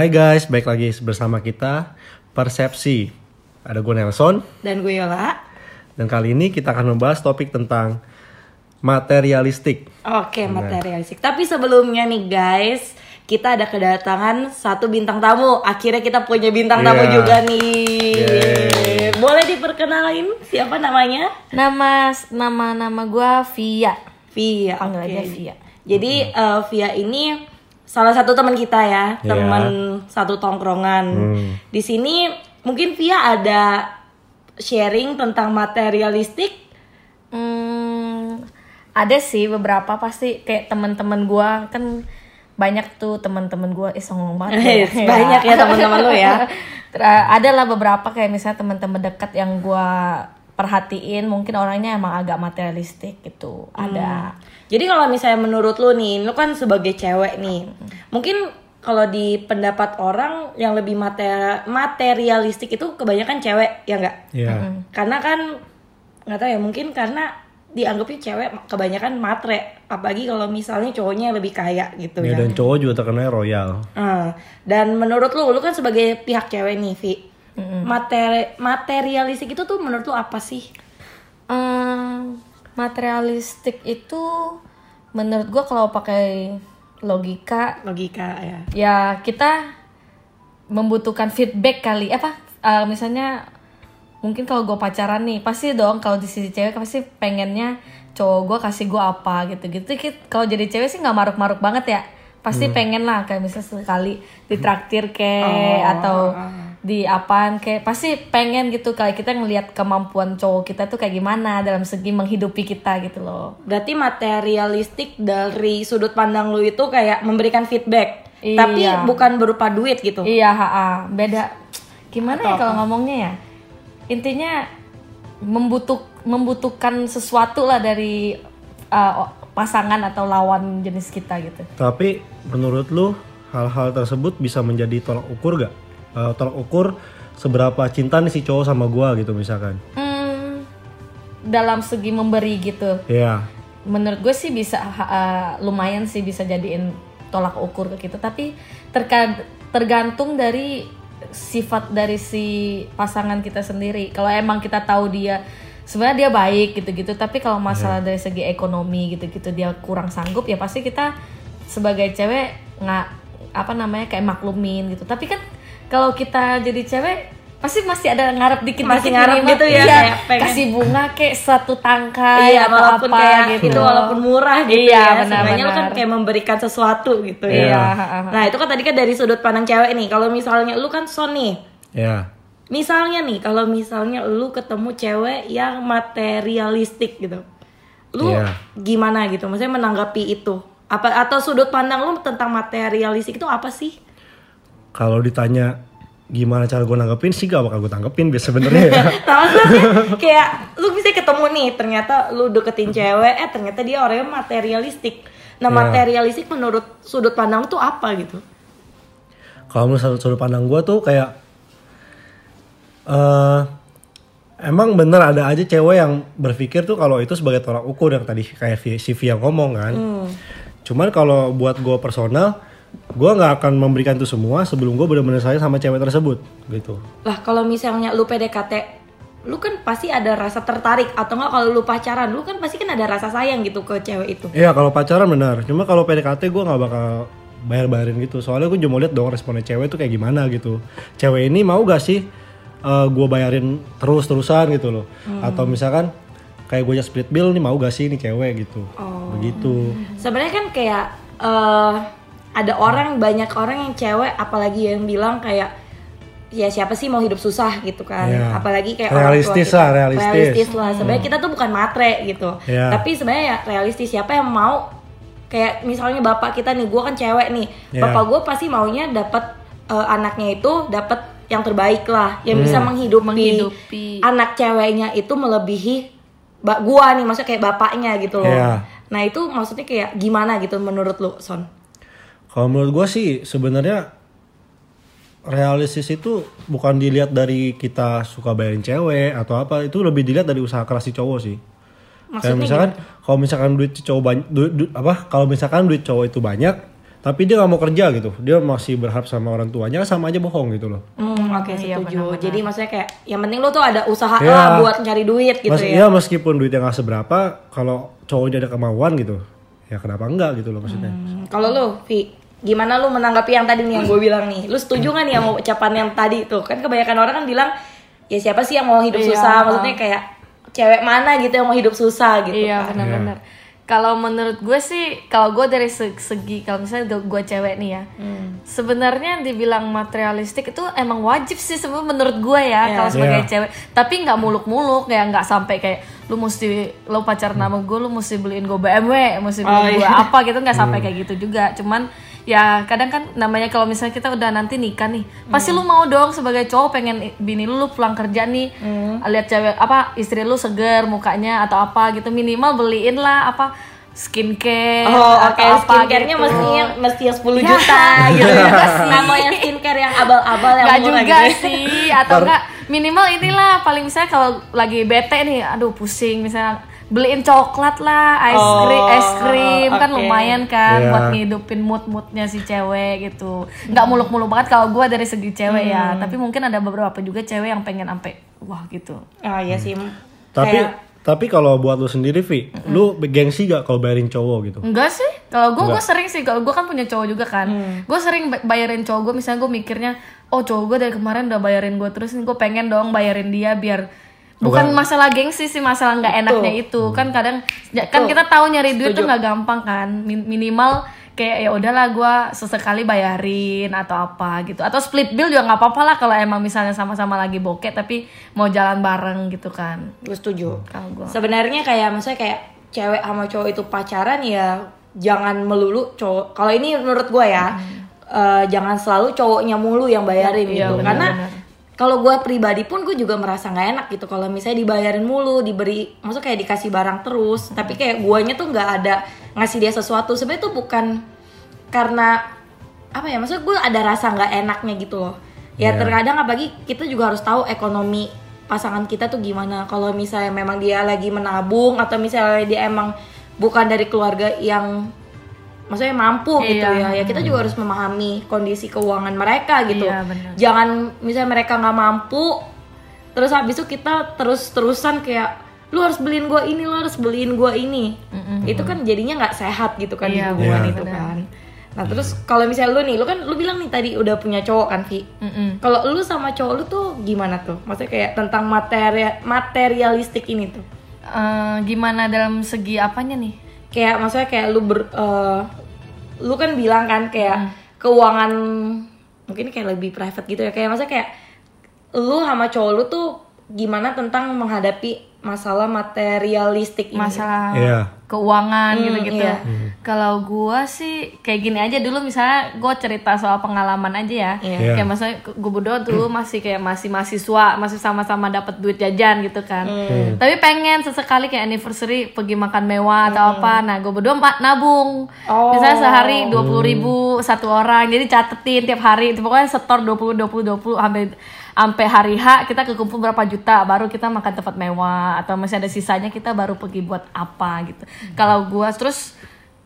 Hai guys, baik lagi bersama kita Persepsi. Ada gue Nelson Dan gue Yola. dan kali ini kita akan membahas topik tentang materialistik. Oke, materialistik. Tapi sebelumnya nih guys, kita ada kedatangan satu bintang tamu. Akhirnya kita punya bintang tamu Iya. juga nih. Yeay. Boleh diperkenalin siapa namanya? Nama nama nama gue Via. Via. Panggil oke. aja Via. Jadi eh, Via ini salah satu teman kita ya, Iya. teman satu tongkrongan. Hmm. Di sini mungkin Via ada sharing tentang materialistik. Hmm, ada sih beberapa pasti kayak teman-teman gue kan banyak tuh teman-teman gue eh songong banget ya. Banyak ya teman-teman lo ya. Ada lah beberapa kayak misalnya teman-teman dekat yang gue perhatiin mungkin orangnya emang agak materialistik gitu ada Jadi kalau misalnya menurut lu nih, lu kan sebagai cewek nih, mungkin kalau di pendapat orang yang lebih mater materialistik itu kebanyakan cewek ya nggak? Ya. Karena kan nggak tahu ya mungkin karena dianggapnya cewek kebanyakan matre, apalagi kalau misalnya cowoknya lebih kaya gitu Ya, ya. dan cowok juga terkenal royal. Ah, dan menurut lu, lu kan sebagai pihak cewek nih, Vi, materi materialistik itu tuh menurut lu apa sih? Ehm, materialistik itu menurut gue kalau pakai logika Logika ya. ya kita membutuhkan feedback kali. Apa? Eh, misalnya mungkin kalau gue pacaran nih pasti dong kalau di sisi cewek pasti pengennya cowok gue kasih gue apa gitu gitu kalau jadi cewek sih nggak maruk-maruk banget ya. Pasti pengen lah kayak misalnya sekali ditraktir kayak atau di apaan kayak pasti pengen gitu kayak kita ngelihat kemampuan cowok kita tuh kayak gimana dalam segi menghidupi kita gitu loh Berarti materialistik dari sudut pandang lu itu kayak memberikan feedback, Iya. tapi bukan berupa duit gitu. Iya, ha beda. Gimana ya kalau ngomongnya ya? Intinya membutuh membutuhkan sesuatu lah dari uh, pasangan atau lawan jenis kita gitu. Tapi menurut lu hal-hal tersebut bisa menjadi tolak ukur gak? Eh, tolak ukur seberapa cinta nih si cowok sama gua gitu misalkan. Hmm, dalam segi memberi gitu. Iya. Menurut gue sih bisa uh, lumayan sih bisa jadiin tolak ukur ke kita. Tapi terka- tergantung dari sifat dari si pasangan kita sendiri. Kalau emang kita tahu dia sebenarnya dia baik gitu-gitu, tapi kalau masalah dari segi ekonomi gitu-gitu dia kurang sanggup ya pasti kita sebagai cewek nggak apa namanya kayak maklumin gitu. Tapi kan kalau kita jadi cewek pasti masih ada ngarep dikit Masih ngarep gitu ya, iya, kayak kasih bunga kayak satu tangkai Iya, atau walaupun apa kayak gitu. itu walaupun murah gitu Iya, ya. benar, Sebenarnya lu kan kayak memberikan sesuatu gitu Iya, ya. ha, ha. Nah, itu kan tadi kan dari sudut pandang cewek nih. Kalau misalnya lu kan son nih. Ya. Misalnya nih, kalau misalnya lu ketemu cewek yang materialistik gitu. Lu Iya. gimana gitu? Maksudnya menanggapi itu? Apa atau sudut pandang lu tentang materialistik itu apa sih? Kalau ditanya gimana cara gue nanggepin sih gak bakal gue tanggepin biasa sebenarnya ya. Kayak lu bisa ketemu nih, ternyata lu deketin cewek, eh ternyata dia orangnya materialistik. Nah, Ya. materialistik menurut sudut pandang tuh apa gitu? Kalau menurut sudut- pandang gue tuh kayak eh emang bener ada aja cewek yang berpikir tuh kalau itu sebagai tolak ukur yang tadi kayak si Via ngomong kan. Cuman kalau buat gue personal, gue nggak akan memberikan itu semua sebelum gue bener-bener sayang sama cewek tersebut gitu. Lah, kalau misalnya lu PDKT, lu kan pasti ada rasa tertarik atau enggak kalau lu pacaran, lu kan pasti kan ada rasa sayang gitu ke cewek itu. Iya kalau pacaran benar. Cuma kalau PDKT gue nggak bakal bayar-bayarin gitu. Soalnya gue cuma mau lihat dong responnya cewek tuh kayak gimana gitu. Cewek ini mau gak sih gue bayarin terus-terusan gitu loh. Atau misalkan kayak gue split bill nih mau gak sih ini cewek gitu. Begitu. Sebenarnya kan kayak eh, ada orang banyak orang yang cewek apalagi yang bilang kayak ya siapa sih mau hidup susah gitu kan Iya. apalagi kayak Realistis orang tua lah, kita. realistis. realistis lah sebenarnya kita tuh bukan matre gitu Iya. tapi sebenarnya ya realistis siapa yang mau kayak misalnya bapak kita nih gue kan cewek nih Iya. bapak gue pasti maunya dapat eh, anaknya itu dapat yang terbaik lah yang bisa Hmm. menghidupi, Menghidupi. anak ceweknya itu melebihi bak gua nih maksudnya kayak bapaknya gitu loh Iya. nah itu maksudnya kayak gimana gitu menurut lu son Kalau menurut gue sih sebenarnya realistis itu bukan dilihat dari kita suka bayarin cewek atau apa itu lebih dilihat dari usaha keras si cowok sih kayak Maksudnya misalkan kalau misalkan duit cowok banyak apa kalau misalkan duit cowok itu banyak tapi dia nggak mau kerja gitu dia masih berharap sama orang tuanya sama aja bohong gitu loh Hmm, oke Iya, setuju. benar-benar. Jadi maksudnya kayak yang penting lu tuh ada usaha Iya. lah buat cari duit gitu Mas, ya. ya meskipun duitnya nggak seberapa kalau cowoknya ada kemauan gitu ya kenapa enggak gitu loh maksudnya Hmm, Kalau lu, Vi, gimana lu menanggapi yang tadi nih yang gue bilang nih? Lu setuju gak nih sama ucapan yang tadi tuh? Kan kebanyakan orang kan bilang, ya siapa sih yang mau hidup Iya. susah? Maksudnya kayak cewek mana gitu yang mau hidup susah gitu Iya kan? benar-benar. Kalau menurut gue sih, kalau gue dari se- segi kalau misalnya gue, gue cewek nih ya, sebenarnya dibilang materialistik itu emang wajib sih sebenarnya menurut gue ya Iya. kalau sebagai Iya. cewek. Tapi nggak muluk-muluk ya nggak sampai kayak lu mesti lo pacaran sama gue, lu mesti beliin gue BMW, mesti Oh, beliin gue iya. apa gitu nggak sampai kayak gitu juga. Cuman ya kadang kan namanya kalau misalnya kita udah nanti nikah nih, pasti lu mau dong sebagai cowok pengen bini lu, lu pulang kerja nih, lihat cewek apa istri lu seger mukanya atau apa gitu minimal beliin lah apa skincare Oh atau oke, apa skincarenya gitu. mesti yang mesti yang 10 Ya. juta gitu ya. Yang skincare yang abal-abal yang murah juga gitu. sih atau enggak minimal inilah paling misalnya kalau lagi bete nih aduh pusing misalnya beliin coklat lah es Oh, krim es krim kan lumayan kan Iya. buat ngidupin mood moodnya si cewek gitu. Nggak muluk muluk banget kalau gue dari segi cewek ya. Hmm. tapi mungkin ada beberapa juga cewek yang pengen sampai wah gitu. Oh iya sih. tapi Kayak- tapi kalau buat lu sendiri Vi lu gengsi gak kalau bayarin cowok gitu? Enggak sih, kalau gue gue sering sih, kalau gue kan punya cowok juga kan, gue sering ba- bayarin cowok gue, misalnya gue mikirnya, oh cowok gue dari kemarin udah bayarin gue terus, nih. Gue pengen dong bayarin dia biar bukan masalah gengsi sih, masalah nggak enaknya itu, kan kadang ya, kan kita tahu nyari duit tuh nggak gampang kan, Min- minimal kayak ya udahlah gue sesekali bayarin atau apa gitu, atau split bill juga nggak apa-apa lah kalau emang misalnya sama-sama lagi bokeh tapi mau jalan bareng gitu kan, gue setuju. gue. Sebenarnya kayak maksudnya kayak cewek sama cowok itu pacaran ya jangan melulu cowok. Kalau ini menurut gue ya eh, jangan selalu cowoknya mulu yang bayarin Iya, gitu. benar, Karena benar. Kalau gue pribadi pun gue juga merasa nggak enak gitu kalau misalnya dibayarin mulu, diberi, maksudnya kayak dikasih barang terus, tapi kayak guanya tuh nggak ada ngasih dia sesuatu. Sebenarnya tuh bukan karena apa ya, maksudnya gue ada rasa nggak enaknya gitu loh. Ya Iya. terkadang apalagi kita juga harus tahu ekonomi pasangan kita tuh gimana. Kalau misalnya memang dia lagi menabung atau misalnya dia emang bukan dari keluarga yang maksudnya mampu gitu Iya. ya. Ya kita juga harus memahami kondisi keuangan mereka gitu. Iya. Jangan misalnya mereka nggak mampu terus habis itu kita terus-terusan kayak lu harus beliin gua ini, lu harus beliin gua ini. Itu kan jadinya nggak sehat gitu kan Iya, di hubungan benar. itu kan. Nah, terus kalau misalnya lu nih, lu kan lu bilang nih tadi udah punya cowok kan, Vi. Kalau lu sama cowok lu tuh gimana tuh? Maksudnya kayak tentang materi materialistik ini tuh. Eh, gimana dalam segi apanya nih? Kayak maksudnya kayak lu ber eh, lu kan bilang kan kayak Hmm. keuangan mungkin kayak lebih private gitu ya. Kayak maksudnya kayak lu sama cowok lu tuh gimana tentang menghadapi masalah materialistik ini? masalah Iya. Keuangan Hmm, gitu-gitu. iya. Kalau gua sih kayak gini aja dulu misalnya gua cerita soal pengalaman aja ya. Iya. Iya. Kayak maksudnya gue berdua dulu masih kayak masih mahasiswa, masih sama-sama dapat duit jajan gitu kan. Hmm. Tapi pengen sesekali kayak anniversary pergi makan mewah atau apa. Nah, gue berdua ma- nabung. Hmm. Oh. Misalnya sehari 20.000 ribu satu orang. Jadi catetin tiap hari. Itu pokoknya setor 20 20 20 sampai sampai hari H kita kekumpul berapa juta baru kita makan tempat mewah atau masih ada sisanya kita baru pergi buat apa gitu. Kalau gua terus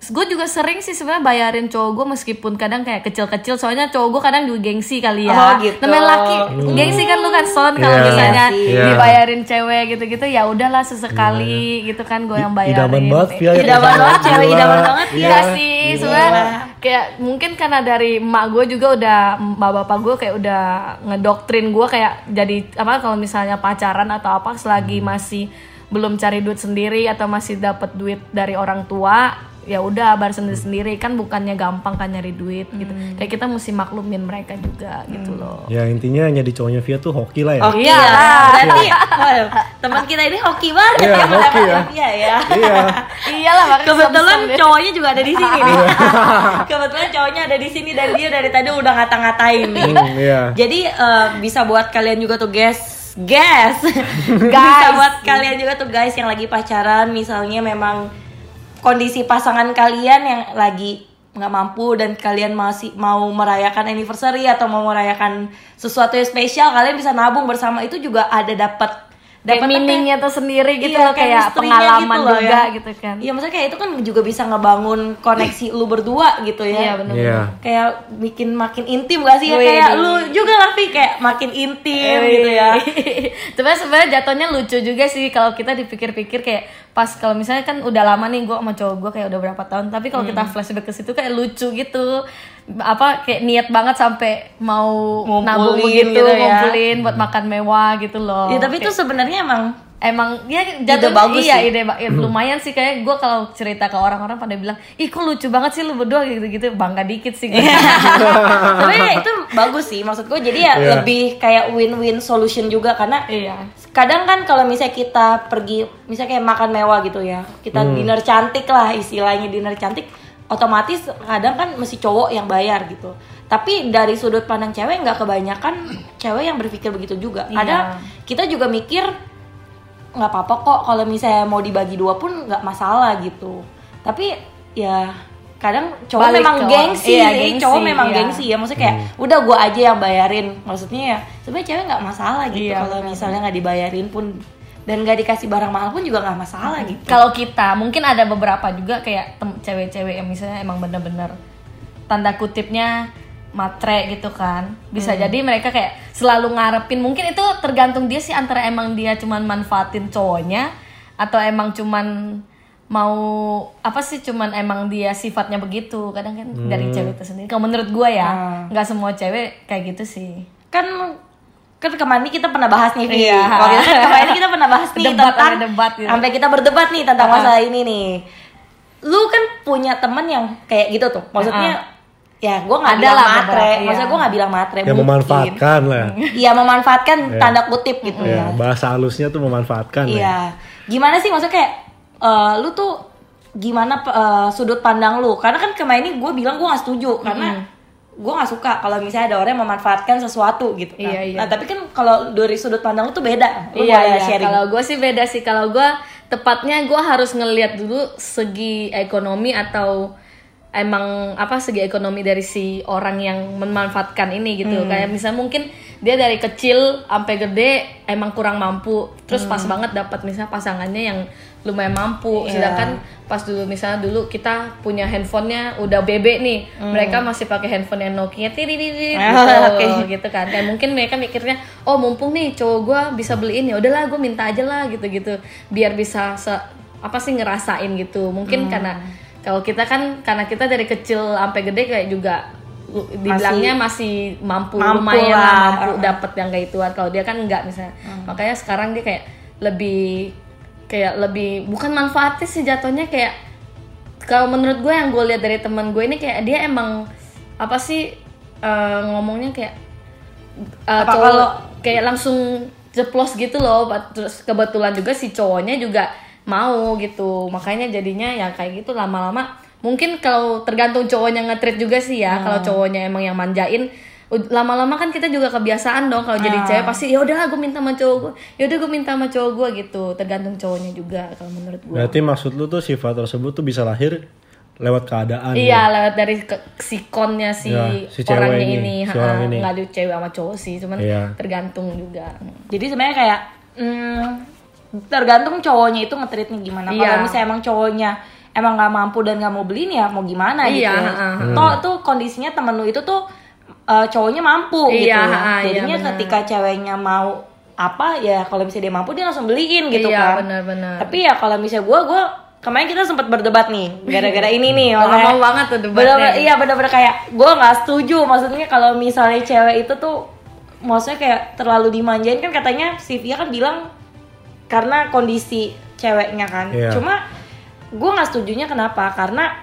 gue juga sering sih sebenarnya bayarin cowok gue meskipun kadang kayak kecil-kecil soalnya cowok gue kadang juga gengsi kali ya Oh, gitu. namanya laki gengsi kan lu kan son kalau Iya. misalnya Iya. dibayarin cewek gitu-gitu ya udahlah sesekali gitu kan gue yang bayarin Idaman banget Via ya. Idaman banget, cewek idaman banget, Iya. Iya sih, sebenarnya kayak mungkin karena dari emak gue juga udah bapak-bapak gue kayak udah ngedoktrin gue kayak jadi apa kalau misalnya pacaran atau apa selagi masih belum cari duit sendiri atau masih dapat duit dari orang tua ya udah bar sendiri sendiri kan bukannya gampang kan nyari duit gitu kayak kita mesti maklumin mereka juga gitu loh Ya intinya jadi cowoknya Via tuh hoki lah ya. Hoki Iya ya. Berarti waduh, teman kita ini hoki banget Iya, ya hoki mendapatkan ya. dia ya. Iya. iyalah makanya Kebetulan cowoknya juga ada di sini nih. Kebetulan cowoknya ada di sini dan dia dari tadi udah ngata-ngatain nih. Hmm, iya. Jadi eh, bisa buat kalian juga tuh guys, guys, bisa buat kalian juga tuh guys yang lagi pacaran, misalnya memang kondisi pasangan kalian yang lagi nggak mampu dan kalian masih mau merayakan anniversary atau mau merayakan sesuatu yang spesial, kalian bisa nabung bersama. Itu juga ada dapat Dapetnya meaningnya tuh sendiri gitu Iya, loh kayak pengalaman gitu loh juga ya. gitu kan Iya maksudnya kayak itu kan juga bisa ngebangun koneksi lu berdua gitu ya. iya benar Iya. Kayak bikin makin intim gak sih ya Wih, kayak lu juga Lavi kayak makin intim gitu ya. Sebenarnya sebenarnya jatuhnya lucu juga sih kalau kita dipikir-pikir kayak pas kalau misalnya kan udah lama nih gue sama cowok gue kayak udah berapa tahun tapi kalau Hmm. kita flashback ke situ kayak lucu gitu apa kayak niat banget sampai mau Ngumpulin nabung begitu gitu ya. ngumpulin buat makan mewah gitu loh Ya tapi itu sebenarnya emang emang ya jatuhnya bagus iya sih. ide ya, lumayan sih kayak gue kalau cerita ke orang-orang pada bilang ih kok lucu banget sih lu berdua gitu-gitu bangga dikit sih Iya. tapi ya itu bagus sih maksud gue jadi ya Iya. lebih kayak win-win solution juga karena iya kadang kan kalau misalnya kita pergi misalnya kayak makan mewah gitu ya kita Hmm. dinner cantik lah istilahnya dinner cantik otomatis kadang kan mesti cowok yang bayar gitu tapi dari sudut pandang cewek nggak kebanyakan cewek yang berpikir begitu juga Iya. ada kita juga mikir nggak apa-apa kok kalau misalnya mau dibagi dua pun nggak masalah gitu tapi ya kadang cowok Balik memang ke orang. gengsi, Iya, sih. gengsi, cowok memang iya. gengsi ya maksudnya kayak udah gua aja yang bayarin maksudnya ya sebenarnya cewek nggak masalah gitu Iya, kalau misalnya nggak dibayarin pun dan nggak dikasih barang mahal pun juga nggak masalah gitu. Kalau kita mungkin ada beberapa juga kayak cewek-cewek yang misalnya emang bener-bener tanda kutipnya matre gitu kan. Bisa jadi mereka kayak selalu ngarepin mungkin itu tergantung dia sih antara emang dia cuman manfaatin cowoknya atau emang cuman mau apa sih cuman emang dia sifatnya begitu. Kadang kan dari cewek itu sendiri. Kalau menurut gue ya Hmm. nggak semua cewek kayak gitu sih. Kan kan kemarin kita pernah bahas nih. Iya. Kalau kita kan kemarin kita pernah bahas nih Debat, tentang debat gitu. sampai kita berdebat nih tentang Ah. masalah ini nih lu kan punya temen yang kayak gitu tuh maksudnya ya gue nggak Ada bilang lah matre iya. maksudnya gue nggak bilang matre yang mungkin. memanfaatkan lah Iya memanfaatkan Iya. tanda kutip gitu ya ya. bahasa halusnya tuh memanfaatkan ya. Iya. Gimana sih maksudnya kayak eh, lu tuh gimana eh, sudut pandang lu? Karena kan kemarin ini gue bilang gue gak setuju karena gue gak suka kalau misalnya ada orang yang memanfaatkan sesuatu gitu kan. Iya, iya. Nah tapi kan kalau dari sudut pandang lu tuh beda. Lu iya, iya. sharing. Kalau gue sih beda sih. Kalau gue tepatnya gue harus ngelihat dulu segi ekonomi atau emang apa segi ekonomi dari si orang yang memanfaatkan ini gitu. Kayak misalnya mungkin dia dari kecil sampai gede emang kurang mampu, terus pas banget dapat misalnya pasangannya yang lumayan mampu. Iya. Sedangkan pas dulu misalnya dulu kita punya handphonenya udah bebe nih, mereka masih pakai handphone yang Nokia tiririri Ah, gitu, oke. gitu kan. Kayak mungkin mereka mikirnya, oh mumpung nih cowok gue bisa beliin ya udahlah gue minta aja lah gitu-gitu, biar bisa se apa sih ngerasain gitu. Mungkin karena kalau kita kan karena kita dari kecil sampai gede kayak juga dibilangnya masih mampu, Mampu lumayan lah, lah. mampu Uh-uh. dapat yang kayak ituan. Kalau dia kan enggak misalnya. Makanya sekarang dia kayak lebih kayak lebih bukan manfaatis sih jatuhnya kayak kalau menurut gue yang gue lihat dari teman gue ini kayak dia emang apa sih eh, ngomongnya kayak eh, Apa cowok kalau- kayak langsung jeplos gitu loh terus kebetulan juga si cowoknya juga mau gitu. Makanya jadinya ya kayak gitu lama-lama. Mungkin kalau tergantung cowoknya nge-treat juga sih ya. Kalau cowoknya emang yang manjain lama-lama kan kita juga kebiasaan dong kalau jadi cewek pasti ya udahlah gue minta sama cowok gue ya udah gue minta sama cowok gue gitu tergantung cowoknya juga kalau menurut gue berarti maksud lu tuh sifat tersebut tuh bisa lahir lewat keadaan Iya lewat dari ke, sikonnya si, Ya, si orangnya ini, ini, si orang ini. nggak ada cewek sama cowok sih, cuman Iya. tergantung juga. Jadi sebenarnya kayak hmm, tergantung cowoknya itu ngetritnya gimana. Iya. Kalau misalnya emang cowoknya emang nggak mampu dan nggak mau beliin ya mau gimana gitu. Iya, ya. ha, ha. Toh tuh kondisinya temen lu itu tuh eh, cowoknya mampu Iya, gitu. iya, Jadinya benar. ketika ceweknya mau apa ya kalau misalnya dia mampu dia langsung beliin gitu iya kan. benar-benar. Tapi ya kalau misalnya gue gue kemarin kita sempat berdebat nih gara-gara ini nih. Lama banget tuh debatnya. Bener-bener- iya bener-bener kayak gue nggak setuju maksudnya kalau misalnya cewek itu tuh maksudnya kayak terlalu dimanjain kan katanya Sivia kan bilang karena kondisi ceweknya kan Iya. cuma gue nggak setujunya kenapa karena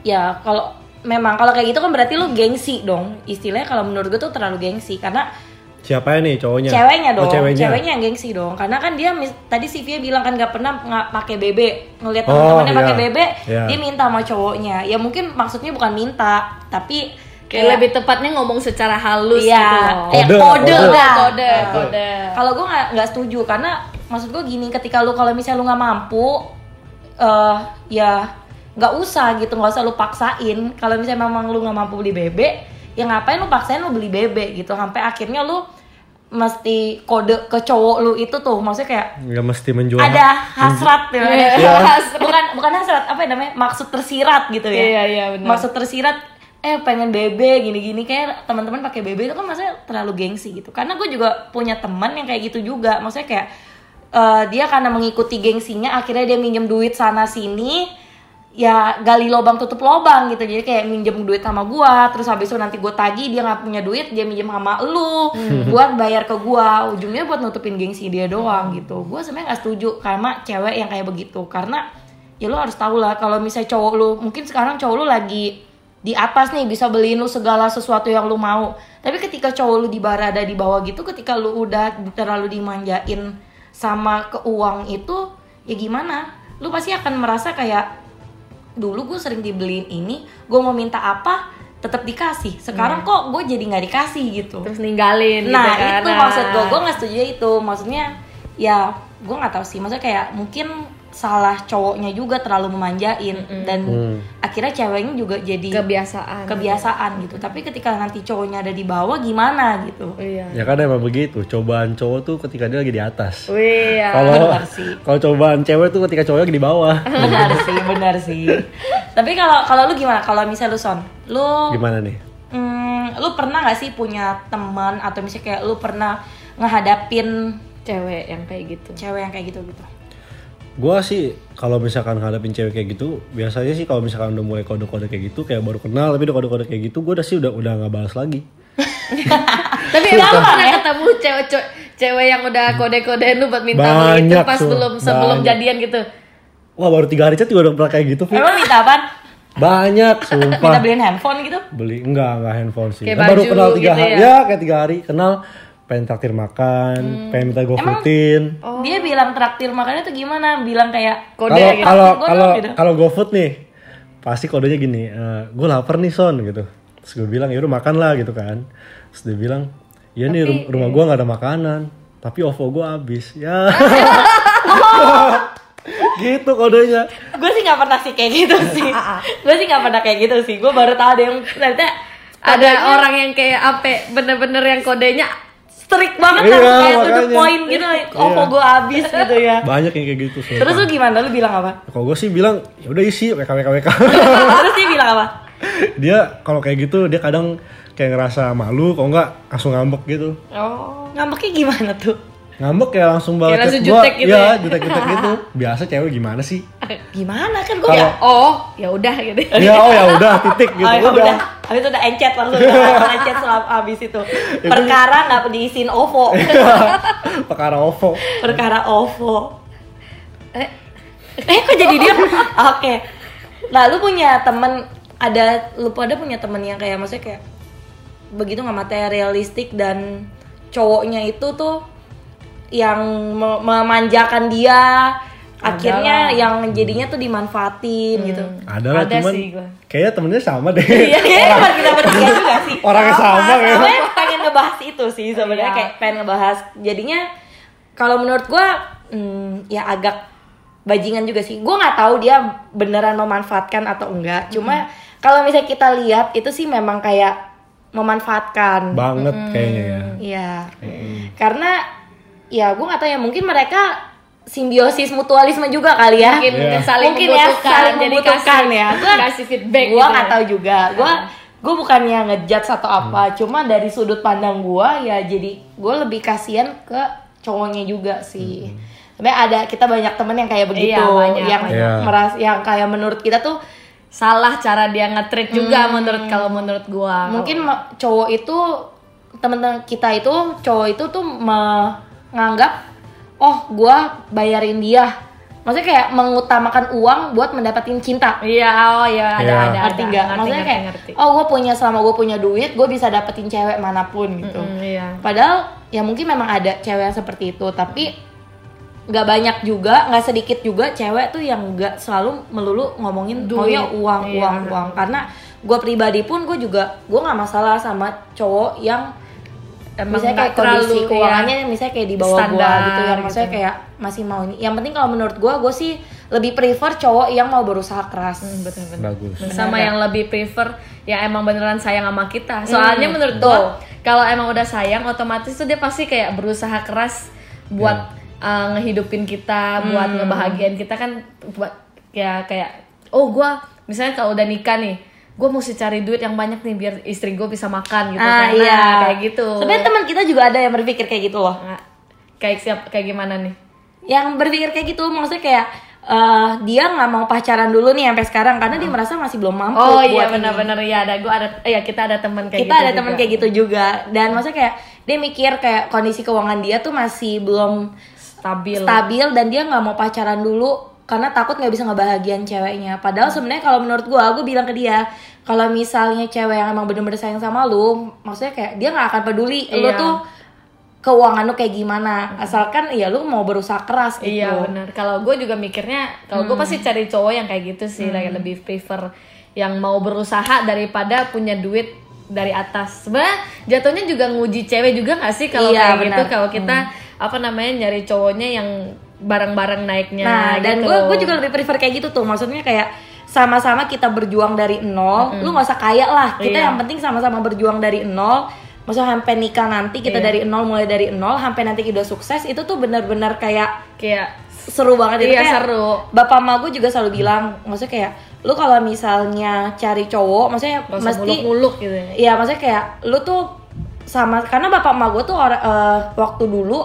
ya kalau memang kalau kayak gitu kan berarti lu gengsi dong istilahnya kalau menurut gue tuh terlalu gengsi karena siapa nih cowoknya ceweknya dong oh, ceweknya. yang gengsi dong karena kan dia mis- tadi Sivia bilang kan nggak pernah nggak pakai BB ngelihat Oh, teman-temannya iya. pakai BB Iya. dia minta sama cowoknya ya mungkin maksudnya bukan minta tapi Kayak lebih tepatnya ngomong secara halus Iya, gitu loh. Kode, kode, kode. lah. kode, kode. Kalau gue nggak nggak setuju karena maksud gue gini, ketika lu kalau misalnya lu nggak mampu, eh ya nggak usah gitu, nggak usah lu paksain. Kalau misalnya memang lu nggak mampu beli bebek, ya ngapain lu paksain lu beli bebek gitu, sampai akhirnya lu mesti kode ke cowok lu itu tuh. Maksudnya kayak nggak mesti menjual ada hasrat ya, ada- Iya. bukan bukan hasrat apa ya namanya? Maksud tersirat gitu ya. Iya, iya, benar. maksud tersirat eh pengen bebe gini-gini. Kayak teman-teman pakai bebe itu kan maksudnya terlalu gengsi gitu. Karena gue juga punya teman yang kayak gitu juga. Maksudnya kayak eh, dia karena mengikuti gengsinya akhirnya dia minjem duit sana sini ya gali lobang tutup lobang gitu. Jadi kayak minjem duit sama gua terus habis itu nanti gue tagih dia nggak punya duit dia minjem sama lu buat bayar ke gua. Ujungnya buat nutupin gengsi dia doang gitu. Gue sebenarnya nggak setuju karena cewek yang kayak begitu. Karena ya lu harus tahu lah kalau misalnya cowok lu mungkin sekarang cowok lu lagi di atas nih bisa beliin lu segala sesuatu yang lu mau. Tapi ketika cowok lu di barada di bawah gitu ketika lu udah terlalu dimanjain sama keuang itu ya gimana? Lu pasti akan merasa kayak dulu gue sering dibeliin ini gue mau minta apa tetap dikasih. Sekarang kok gue jadi nggak dikasih gitu. Terus ninggalin nah gitu kan. itu maksud gue gue nggak setuju itu. Maksudnya ya gue nggak tahu sih. Maksudnya kayak mungkin salah cowoknya juga terlalu memanjain. Dan Hmm. akhirnya ceweknya juga jadi kebiasaan. kebiasaan gitu. Tapi ketika nanti cowoknya ada di bawah gimana gitu? Iya. Ya kan emang begitu. Cobaan cowok tuh ketika dia lagi di atas. Wih, ya. kalau kalau cobaan cewek tuh ketika cowoknya lagi di bawah. Benar sih benar sih. Tapi kalau kalau lu gimana? Kalau misalnya lu son lu gimana nih? Hmm, lu pernah nggak sih punya teman atau misalnya kayak lu pernah ngehadapin cewek yang kayak gitu. cewek yang kayak gitu gitu Gua sih kalau misalkan ngadepin cewek kayak gitu biasanya sih kalau misalkan udah mulai kode-kode kayak gitu kayak baru kenal tapi udah kode-kode kayak gitu gue udah sih udah udah nggak balas lagi. Tapi lu pernah ketemu cewek cewek yang udah kode-kode lu buat minta itu Banyak, pas belum sebelum Banyak. jadian gitu. Wah baru tiga hari chat juga udah pernah kayak gitu Vi. emang minta apa banyak sumpah. minta beliin handphone gitu? Beli enggak enggak handphone sih. Kayak Kan baru kenal tiga gitu hari ya? ya kayak tiga hari kenal pengen traktir makan pengen minta gue foodin. Dia bilang traktir makannya tuh gimana? Bilang kayak kode kalau gitu. kalau kalau gitu. kalau GoFood nih pasti kodenya gini gue lapar nih son gitu. Terus gue bilang ya udah makan lah gitu kan. Terus dia bilang ya nih rum- rumah gue nggak ada makanan tapi OVO gue habis. Ya. Gitu kodenya. Gue sih nggak pernah sih kayak gitu sih. Gue sih nggak pernah kayak gitu sih. Gue baru tahu ada yang ternyata ada orang yang kayak apa bener-bener yang kodenya strict banget Iya, harus kayak to the point gitu oh Iya. gue habis gitu ya. Banyak yang kayak gitu sumpah. terus lu gimana? Lu bilang apa? Kalau gue sih bilang ya udah isi WK WK WK terus dia bilang apa? Dia kalau kayak gitu dia kadang kayak ngerasa malu kalau nggak langsung ngambek gitu. Oh ngambeknya gimana tuh ngambek ya langsung balas Ya, langsung gua jutek gitu ya ya? jutek jutek gitu biasa cewek gimana sih gimana kan gue ya oh ya udah gitu ya oh ya udah titik gitu Oh, ya udah udah. Habis itu udah encet langsung encet selama habis itu. Perkara nggak diisiin OVO. perkara OVO Perkara OVO. eh Eh kok jadi dia? Oke. Nah, lu punya temen ada lu pada punya temen yang kayak maksudnya kayak begitu nggak materialistik dan cowoknya itu tuh yang me- memanjakan dia akhirnya yang jadinya tuh dimanfaatin gitu. ada lah Ada cuman sih kayaknya temennya sama deh Iya, kayaknya cuma kita bertiga juga sih. orangnya sama kayaknya Sebenarnya pengen ngebahas itu sih sebenarnya Iya. kayak pengen ngebahas. Jadinya kalau menurut gua hmm, ya agak bajingan juga sih. Gua nggak tahu dia beneran memanfaatkan atau enggak. Cuma kalau misalnya kita lihat itu sih memang kayak memanfaatkan. banget kayaknya ya Iya. Karena ya gua nggak tahu ya mungkin mereka simbiosis mutualisme juga kali ya. mungkin Iya. mungkin saling Mungkin ya, membutuhkan saling jadi membutuhkan kasih, ya. Gua- kasih feedback gua gitu nggak ya. tahu juga gue gue bukannya ngejudge atau apa cuma dari sudut pandang gue ya jadi gue lebih kasihan ke cowoknya juga sih tapi ada kita banyak temen yang kayak begitu Iya, banyak, yang banyak. Iya. meras yang kayak menurut kita tuh salah cara dia nge-treat juga menurut kalau menurut gua mungkin cowok itu temen-temen kita itu cowok itu tuh menganggap oh gue bayarin dia. Maksudnya kayak mengutamakan uang buat mendapatkan cinta. Iya oh iya ada Iya. ada ngerti nggak? Maksudnya ngerti, kayak ngerti. oh gue punya selama gue punya duit gue bisa dapetin cewek mana pun gitu. Mm, iya. Padahal ya mungkin memang ada cewek yang seperti itu tapi nggak banyak juga nggak sedikit juga cewek tuh yang nggak selalu melulu ngomongin Duit. maunya uang Iya, uang uang. Karena gue pribadi pun gue juga gue nggak masalah sama cowok yang Emang misalnya kayak kondisi keuangannya misalnya kayak di bawah gue standar gitu yang maksudnya gitu. kayak masih mau ini. Yang penting kalau menurut gue gue sih lebih prefer cowok yang mau berusaha keras. Hmm, betul betul bagus sama yang lebih prefer yang emang beneran sayang sama kita. Soalnya Hmm, menurut gua kalau emang udah sayang otomatis tuh dia pasti kayak berusaha keras buat uh, ngehidupin kita buat ngebahagiain kita kan buat ya kayak oh gua misalnya kalau udah nikah nih gue mesti cari duit yang banyak nih biar istri gue bisa makan gitu ah Nah, iya. kayak gitu. Sebenarnya teman kita juga ada yang berpikir kayak gitu loh. Nah, kayak siap kayak gimana nih? Yang berpikir kayak gitu maksudnya kayak eh, dia nggak mau pacaran dulu nih sampai sekarang karena dia merasa masih belum mampu oh iya benar-benar. Ya ada gue ada ya kita ada teman kayak kita gitu ada teman kayak gitu juga. Dan maksudnya kayak dia mikir kayak kondisi keuangan dia tuh masih belum stabil. stabil dan dia nggak mau pacaran dulu karena takut nggak bisa ngebahagiain ceweknya padahal sebenarnya kalau menurut gua gue bilang ke dia kalau misalnya cewek yang emang bener-bener sayang sama lu maksudnya kayak dia nggak akan peduli lu Iya. tuh keuangan lu kayak gimana asalkan ya lu mau berusaha keras gitu Iya benar. Kalau gue juga mikirnya, kalau gue pasti cari cowok yang kayak gitu sih, like lebih prefer yang mau berusaha daripada punya duit dari atas. Sebenarnya jatuhnya juga nguji cewek juga gak sih kalau Iya, kayak gitu? benar. Kalau kita apa namanya nyari cowoknya yang bareng-bareng naiknya. Nah, dan gitu. gue gue juga lebih prefer kayak gitu tuh. Maksudnya kayak sama-sama kita berjuang dari nol. Lu nggak usah kaya lah. Kita Iya. yang penting sama-sama berjuang dari nol. Maksudnya sampai nikah nanti kita Iya. dari nol mulai dari nol sampai nanti kita sukses itu tuh benar-benar kayak kayak seru banget itu Iya, kayak seru. Bapak ma gue juga selalu bilang, maksudnya kayak lu kalau misalnya cari cowok, maksudnya usah mesti muluk-muluk gitu ya. Iya, maksudnya kayak lu tuh sama karena bapak emak gue tuh eh, waktu dulu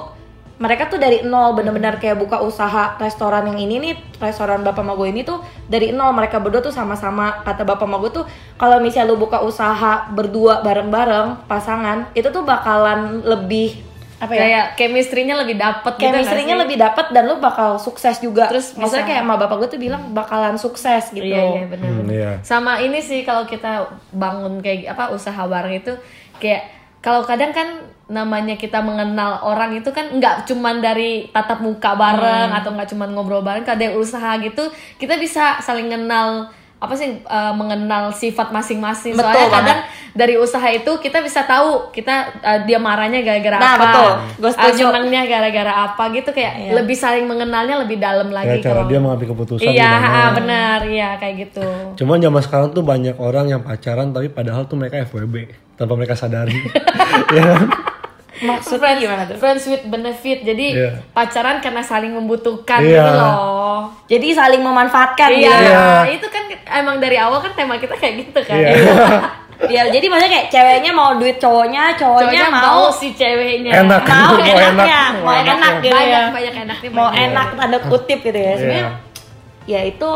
mereka tuh dari nol bener-bener kayak buka usaha restoran yang ini nih restoran bapak gue ini tuh dari nol mereka berdua tuh sama-sama kata bapak gue tuh kalau misalnya lu buka usaha berdua bareng-bareng pasangan itu tuh bakalan lebih apa ya Kayak chemistry-nya lebih dapet gitu chemistry-nya sih? lebih dapet dan lu bakal sukses juga. Terus maksudnya bisa- kayak sama bapak gue tuh bilang bakalan sukses gitu. Iya iya benar. Hmm, iya. Sama ini sih kalau kita bangun kayak apa usaha bareng itu kayak kalau kadang kan namanya kita mengenal orang itu kan nggak cuman dari tatap muka bareng Hmm. atau nggak cuman ngobrol bareng ada yang usaha gitu kita bisa saling kenal apa sih eh, mengenal sifat masing-masing soalnya banget. kadang dari usaha itu kita bisa tahu kita eh, dia marahnya gara-gara Nah, apa betul. Gua eh, senangnya gara-gara apa gitu kayak Iya. lebih saling mengenalnya lebih dalam Ya, lagi cara kalau dia mengambil keputusan iya ah, benar iya kayak gitu Cuman zaman sekarang tuh banyak orang yang pacaran tapi padahal tuh mereka FWB tanpa mereka sadari. ya Maksudnya gimana tuh? friends with benefit jadi Iya. pacaran karena saling membutuhkan Iya. gitu loh Jadi saling memanfaatkan iya gitu. Iya. itu kan emang dari awal kan tema kita kayak gitu kan Iya. Iya, jadi maksudnya kayak ceweknya mau duit cowoknya, cowoknya, cowoknya mau mau si ceweknya Enak. mau Mau enaknya, enak. mau Mau enak gitu banyak ya. banyak enaknya Mau banyak. enak tanda kutip gitu ya. Sebenarnya ya itu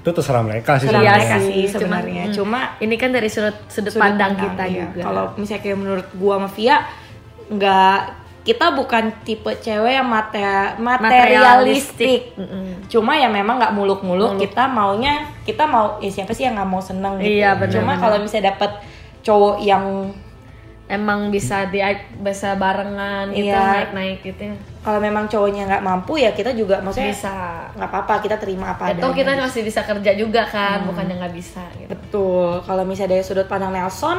itu terserah mereka sih. serah Iya mereka sih, sih cuma- sebenarnya. hmm. Cuma ini kan dari sudut sudut, sudut pandang, pandang, kita iya. juga Kalau misalnya kayak menurut gua sama Via nggak kita bukan tipe cewek yang mate- materialistik. Mm-mm. Cuma ya memang nggak muluk-muluk. Kita maunya kita mau ya siapa sih yang nggak mau seneng gitu. Iya, benar, Cuma kalau misalnya dapet cowok yang emang bisa di bisa barengan gitu Iya. naik naik gitu kalau memang cowoknya nggak mampu ya kita juga maksudnya bisa nggak apa-apa kita terima apa adanya. kita masih bisa kerja juga kan bukannya nggak bisa gitu Betul. Kalau misalnya dari sudut pandang Nelson,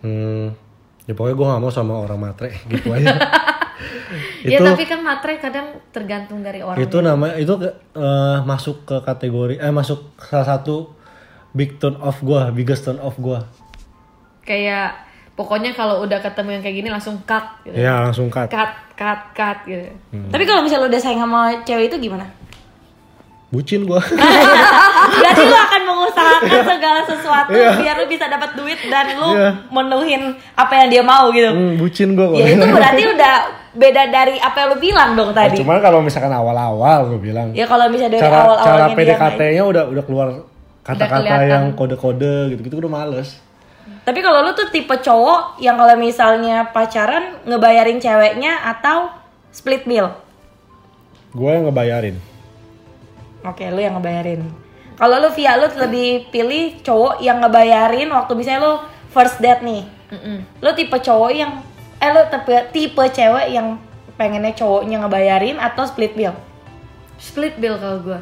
Hmm, ya pokoknya gue gak mau sama orang matre gitu aja. ya itu tapi kan matre kadang tergantung dari orang itu nama itu eh, masuk ke kategori eh masuk salah satu big turn off gue, biggest turn off gue. Kayak pokoknya kalau udah ketemu yang kayak gini langsung cut gitu. Ya langsung cut. cut cut cut gitu tapi kalau misalnya lu udah sayang sama cewek itu gimana? Bucin gue. Berarti lu akan mengusahakan segala sesuatu biar lu bisa dapat duit dan lu Iya. menuhin apa yang dia mau gitu. hmm, bucin gue. Ya itu berarti udah beda dari apa yang lu bilang dong tadi. Cuman kalau misalkan awal-awal gue bilang. Ya kalau misalnya dari cara cara awal-awalnya dia PDKT-nya udah udah keluar kata-kata yang kode-kode gitu-gitu udah males. Tapi kalau lu tuh tipe cowok yang kalau misalnya pacaran ngebayarin ceweknya atau split bill? Gue yang ngebayarin. Oke, lu yang ngebayarin. Kalau lu via lu lebih pilih cowok yang ngebayarin waktu misalnya lu first date nih. Mm-mm. Lu tipe cowok yang eh lu tipe tipe cewek yang pengennya cowoknya ngebayarin atau split bill? split bill kalau gue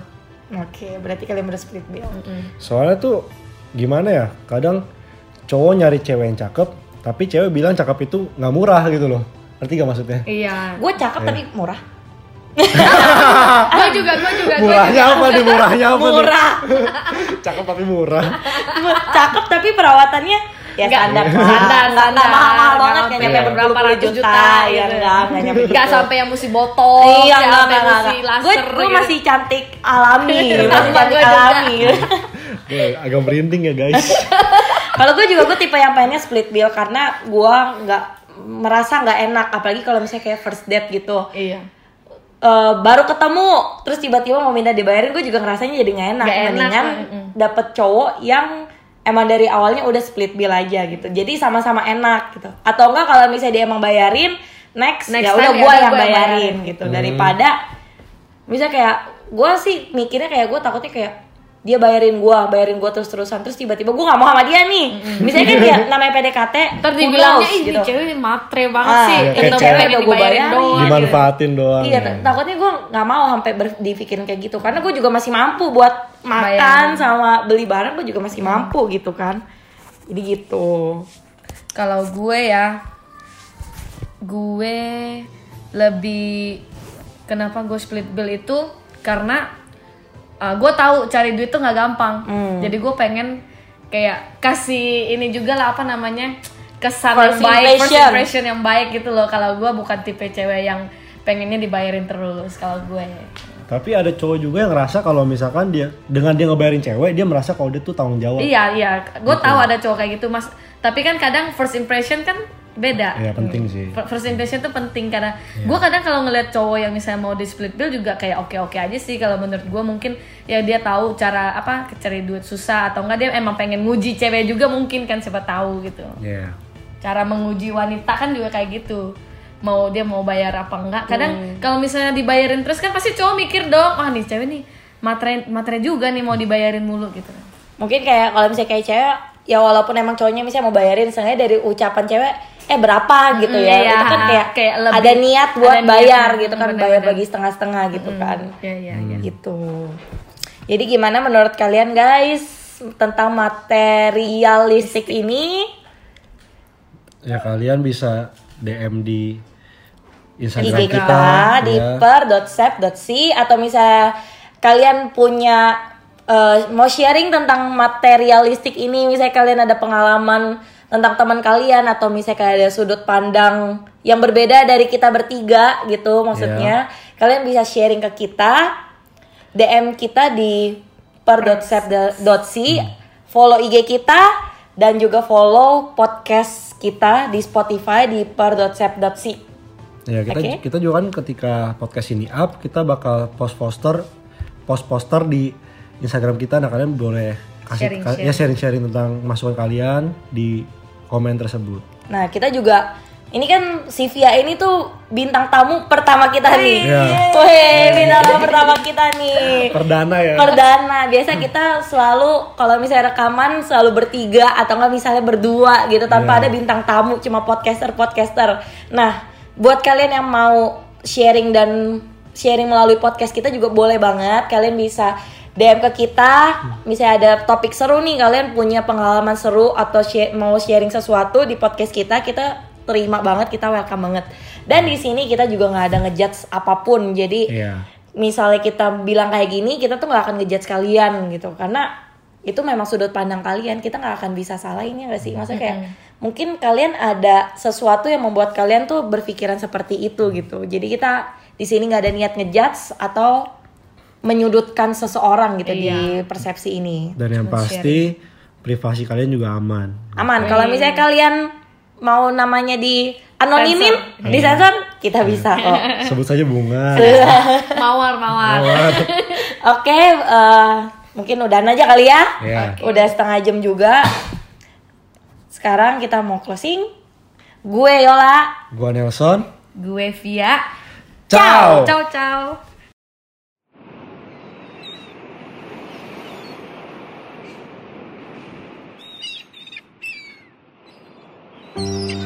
Oke, berarti kalian udah split bill. Soalnya tuh gimana ya? Kadang cowok nyari cewek yang cakep, tapi cewek bilang cakep itu nggak murah gitu loh. Ngerti gak maksudnya? iya Gue cakep tapi murah. gue juga gue juga gua Murahnya juga. apa nih? Murahnya apa nih? Murah. Cakep tapi murah. cakep tapi perawatannya Ya Nggak- standar, standar, Nggak- nggak standar. mahal-mahal banget, Nggak nggak nyampe berapa ratus juta, juta, ya gitu. enggak, nggak nyampe Nggak sampai yang mesti botol, Iya, nggak enggak. laser Gue gue gitu. masih cantik alami, masih cantik alami. Gue agak merinding ya guys. kalau gue juga gue tipe yang pengennya split bill karena gue nggak merasa nggak enak, apalagi kalau misalnya kayak first date gitu. Iya. Eh, baru ketemu terus tiba-tiba mau minta dibayarin gue juga ngerasanya jadi nggak enak. Nggak enak, mendingan dapet cowok yang emang dari awalnya udah split bill aja gitu. Jadi sama-sama enak gitu. Atau enggak kalau misalnya dia emang bayarin next, Next ya udah ya gue yang gua yang bayarin bayarin. gitu. Daripada misalnya kayak gue sih mikirnya kayak gue takutnya kayak dia bayarin gue bayarin gue terus terusan terus tiba-tiba gue nggak mau sama dia nih misalnya kan dia namanya PDKT Ntar who dibilangnya knows, ih gitu. ini cewek ini matre banget Ah, sih. Kita kayak cewek udah gua dibayarin bayarin. doang. Dimanfaatin doang. Iya, ya. takutnya gue nggak mau sampai ber- dipikirin kayak gitu karena gue juga masih mampu buat makan sama beli barang gue juga masih mampu gitu kan. Jadi gitu. Kalau gue ya, gue lebih kenapa gue split bill itu karena uh, gue tahu cari duit tuh nggak gampang. Hmm. Jadi gue pengen kayak kasih ini juga lah apa namanya kesan First yang baik, first impression. impression yang baik gitu loh. Kalau gue bukan tipe cewek yang pengennya dibayarin terus. Kalau gue, Tapi ada cowok juga yang ngerasa kalau misalkan dia dengan dia ngebayarin cewek, dia merasa kalau dia tuh tanggung jawab. iya iya, gue tahu ada cowok kayak gitu mas. Tapi kan kadang first impression kan beda. Iya, penting sih. Fir- First impression tuh penting karena gue kadang kalau ngeliat cowok yang misalnya mau di split bill juga kayak oke oke aja sih. Kalau menurut gue mungkin ya dia tahu cara apa cari duit susah atau enggak dia emang pengen nguji cewek juga mungkin kan siapa tahu gitu. Iya. cara menguji wanita kan juga kayak gitu. Mau dia mau bayar apa enggak. Kadang kalau misalnya dibayarin terus kan pasti cowok mikir dong wah nih cewek nih matre matre juga nih mau dibayarin mulu gitu. Kan Mungkin kayak kalau misalnya kayak cewek ya walaupun emang cowoknya misalnya mau bayarin misalnya dari ucapan cewek eh berapa gitu Mm, ya. iya, itu kan kayak, kayak lebih- ada niat buat ada niat, bayar mm, gitu kan, bayar bagi setengah-setengah gitu kan. ya ya ya Gitu. Jadi gimana menurut kalian guys tentang materialistik ini? Ya kalian bisa DM di Instagram IG kita, kita di ya. per.sep.c atau misalnya kalian punya eh, mau sharing tentang materialistik ini misalnya kalian ada pengalaman tentang teman kalian atau misalnya kayak ada sudut pandang yang berbeda dari kita bertiga gitu maksudnya kalian bisa sharing ke kita DM kita di per.sep.c follow IG kita dan juga follow podcast kita di Spotify di per.sep.c Ya kita Oke. kita juga kan ketika podcast ini up kita bakal post poster post poster di Instagram kita. Nah kalian boleh kasih ka- Sharing-sharing. ya sharing-sharing tentang masukan kalian di komen tersebut. Nah, kita juga ini kan si Via ini tuh bintang tamu pertama kita nih. Iya. Wih, bintang tamu pertama kita nih. Perdana ya. Perdana. Biasa kita selalu kalau misalnya rekaman selalu bertiga atau nggak misalnya berdua gitu tanpa Iya. ada bintang tamu cuma podcaster-podcaster. Nah, buat kalian yang mau sharing dan sharing melalui podcast kita juga boleh banget. Kalian bisa DM ke kita, misalnya ada topik seru nih, kalian punya pengalaman seru atau share- mau sharing sesuatu di podcast kita, kita terima banget, kita welcome banget. Dan di sini kita juga nggak ada ngejudge apa pun, jadi Iya. misalnya kita bilang kayak gini kita tuh nggak akan ngejudge kalian gitu. Karena itu memang sudut pandang kalian. Kita nggak akan bisa salahin ya nggak sih? Maksudnya kayak mungkin kalian ada sesuatu yang membuat kalian tuh berpikiran seperti itu gitu. Jadi kita di sini nggak ada niat ngejudge atau menyudutkan seseorang gitu di persepsi ini Dan yang pasti privasi kalian juga aman. aman kalau misalnya kalian mau namanya di anonimin di sensor kita bisa kok Sebut saja bunga. mawar mawar Mawar. Oke, eh, mungkin udahan aja kali ya. Iya. Udah setengah jam juga. Sekarang kita mau closing. Gue Yola. Gua Nelson. gue via Ciao. ciao ciao 嗯